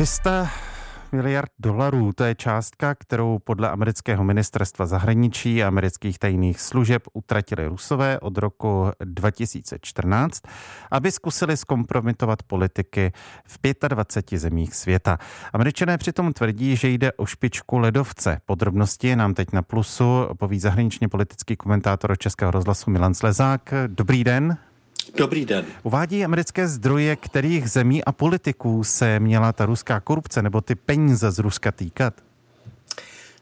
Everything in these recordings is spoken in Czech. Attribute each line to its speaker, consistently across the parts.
Speaker 1: 300 miliard dolarů. To je částka, kterou podle amerického ministerstva zahraničí a amerických tajných služeb utratili Rusové od roku 2014, aby zkusili zkompromitovat politiky v 25 zemích světa. Američané přitom tvrdí, že jde o špičku ledovce. Podrobnosti nám teď na plusu poví zahraničně politický komentátor Českého rozhlasu Milan Slezák. Dobrý den.
Speaker 2: Dobrý den.
Speaker 1: Uvádí americké zdroje, kterých zemí a politiků se měla ta ruská korupce nebo ty peníze z Ruska týkat?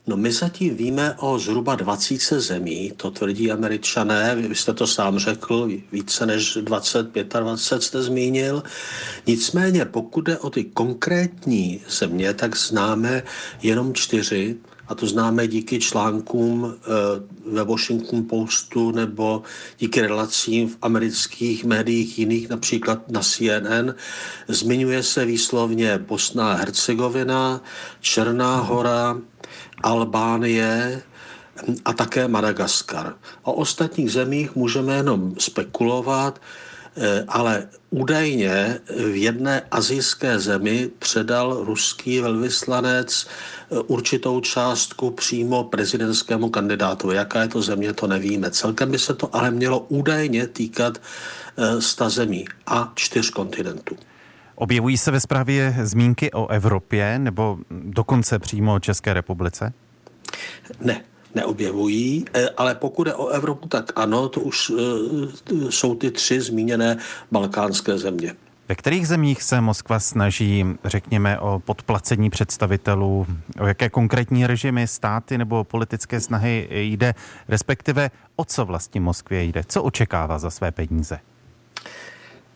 Speaker 2: No my zatím víme o zhruba 20 zemí, to tvrdí američané, vy jste to sám řekl, více než 20, 25 jste zmínil. Nicméně pokud jde o ty konkrétní země, tak známe jenom čtyři, a to známe díky článkům eh, ve Washington Postu nebo díky relacím v amerických médiích jiných, například na CNN. Zmiňuje se výslovně Bosna a Hercegovina, Černá hora, Albánie, a také Madagaskar. O ostatních zemích můžeme jenom spekulovat. Eh, ale údajně v jedné azijské zemi předal ruský velvyslanec eh, určitou částku přímo prezidentskému kandidátu. Jaká je to země, to nevíme. Celkem by se to ale mělo údajně týkat eh, sta zemí a čtyř kontinentů.
Speaker 1: Objevují se ve zprávě zmínky o Evropě nebo dokonce přímo o České republice?
Speaker 2: Ne, neobjevují, eh, ale pokud je o Evropu, tak ano, to už eh, jsou ty tři zmíněné balkánské země.
Speaker 1: Ve kterých zemích se Moskva snaží, řekněme, o podplacení představitelů, o jaké konkrétní režimy, státy nebo politické snahy jde, respektive o co vlastně Moskvě jde, co očekává za své peníze?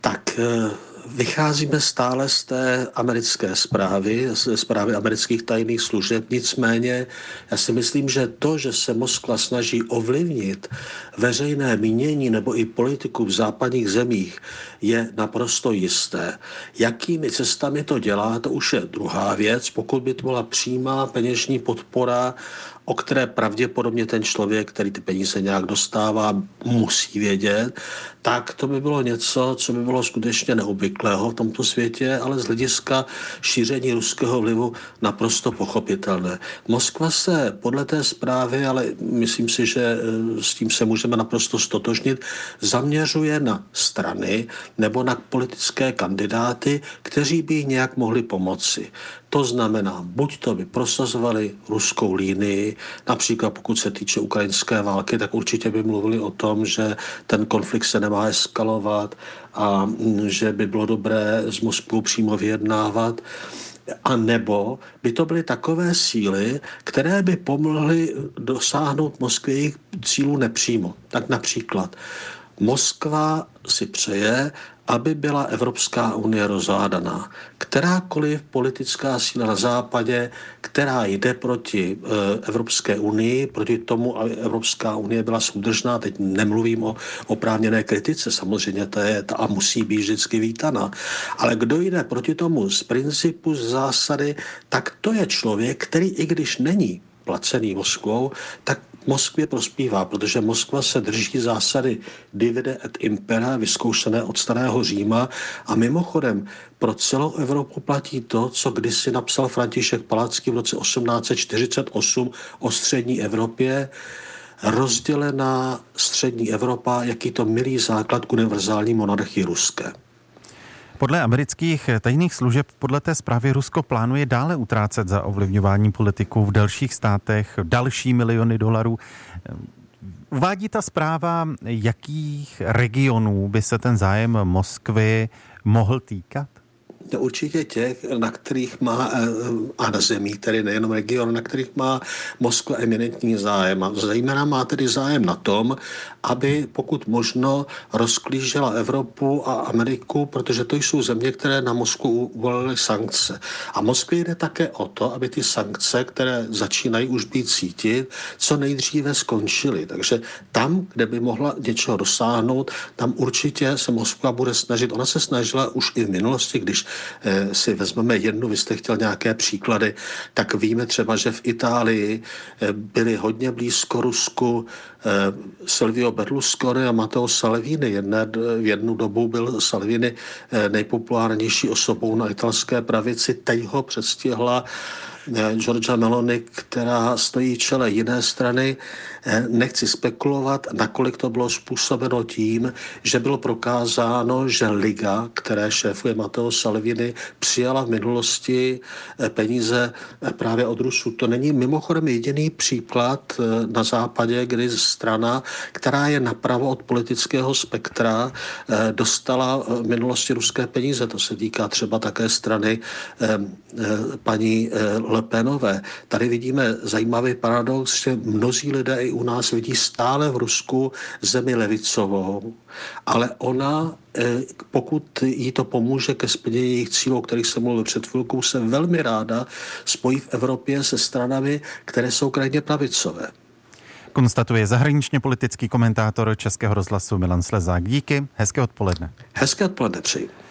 Speaker 2: Tak eh, vycházíme stále z té americké zprávy, ze zprávy amerických tajných služeb. Nicméně já si myslím, že to, že se Moskva snaží ovlivnit veřejné mínění nebo i politiku v západních zemích, je naprosto jisté. Jakými cestami to dělá, to už je druhá věc. Pokud by to byla přímá peněžní podpora o které pravděpodobně ten člověk, který ty peníze nějak dostává, musí vědět, tak to by bylo něco, co by bylo skutečně neobvyklého v tomto světě, ale z hlediska šíření ruského vlivu naprosto pochopitelné. Moskva se podle té zprávy, ale myslím si, že eh, s tím se můžeme naprosto stotožnit, zaměřuje na strany nebo na politické kandidáty, kteří by nějak mohli pomoci. To znamená, buď to by prosazovali ruskou línii, například pokud se týče ukrajinské války, tak určitě by mluvili o tom, že ten konflikt se nemá eskalovat a že by bylo dobré s Moskvou přímo vyjednávat. A nebo by to byly takové síly, které by pomohly dosáhnout Moskvy jejich cílů nepřímo. Tak například Moskva si přeje, aby byla Evropská unie rozhádaná. Kterákoliv politická síla na západě, která jde proti e, Evropské unii, proti tomu, aby Evropská unie byla soudržná, teď nemluvím o oprávněné kritice, samozřejmě to je ta a musí být vždycky vítaná, ale kdo jde proti tomu z principu, z zásady, tak to je člověk, který i když není placený Moskvou, tak Moskvě prospívá, protože Moskva se drží zásady divide et impera, vyzkoušené od starého Říma a mimochodem pro celou Evropu platí to, co kdysi napsal František Palacký v roce 1848 o střední Evropě, rozdělená střední Evropa, jaký to milý základ k univerzální monarchii ruské.
Speaker 1: Podle amerických tajných služeb podle té zprávy Rusko plánuje dále utrácet za ovlivňování politiků v dalších státech další miliony dolarů. Uvádí ta zpráva, jakých regionů by se ten zájem Moskvy mohl týkat?
Speaker 2: Určitě těch, na kterých má, eh, a na zemí, tedy nejenom region, na kterých má Moskva eminentní zájem. A zejména má tedy zájem na tom, aby pokud možno rozklížela Evropu a Ameriku, protože to jsou země, které na Moskvu uvolily sankce. A Moskvě jde také o to, aby ty sankce, které začínají už být cítit, co nejdříve skončily. Takže tam, kde by mohla něčeho dosáhnout, tam určitě se Moskva bude snažit. Ona se snažila už i v minulosti, když si vezmeme jednu, vy jste chtěl nějaké příklady, tak víme třeba, že v Itálii byli hodně blízko Rusku Silvio Berlusconi a Matteo Salvini. Jedné, v jednu dobu byl Salvini nejpopulárnější osobou na italské pravici, teď ho předstihla Eh, Georgia Meloni, která stojí v čele jiné strany. Eh, nechci spekulovat, nakolik to bylo způsobeno tím, že bylo prokázáno, že Liga, které šéfuje Matteo Salvini, přijala v minulosti eh, peníze právě od Rusů. To není mimochodem jediný příklad na západě, kdy strana, která je napravo od politického spektra, dostala v minulosti ruské peníze. To se týká třeba také strany paní Le Penové. Tady vidíme zajímavý paradox, že mnozí lidé i u nás vidí stále v Rusku zemi levicovou, ale ona, eh, pokud jí to pomůže ke splnění jejich cílů, o kterých jsem mluvil před chvilkou, se velmi ráda spojí v Evropě se stranami, které jsou krajně pravicové.
Speaker 1: Konstatuje zahraničně politický komentátor Českého rozhlasu Milan Slezák. Díky, hezké odpoledne.
Speaker 2: Hezké odpoledne přeji.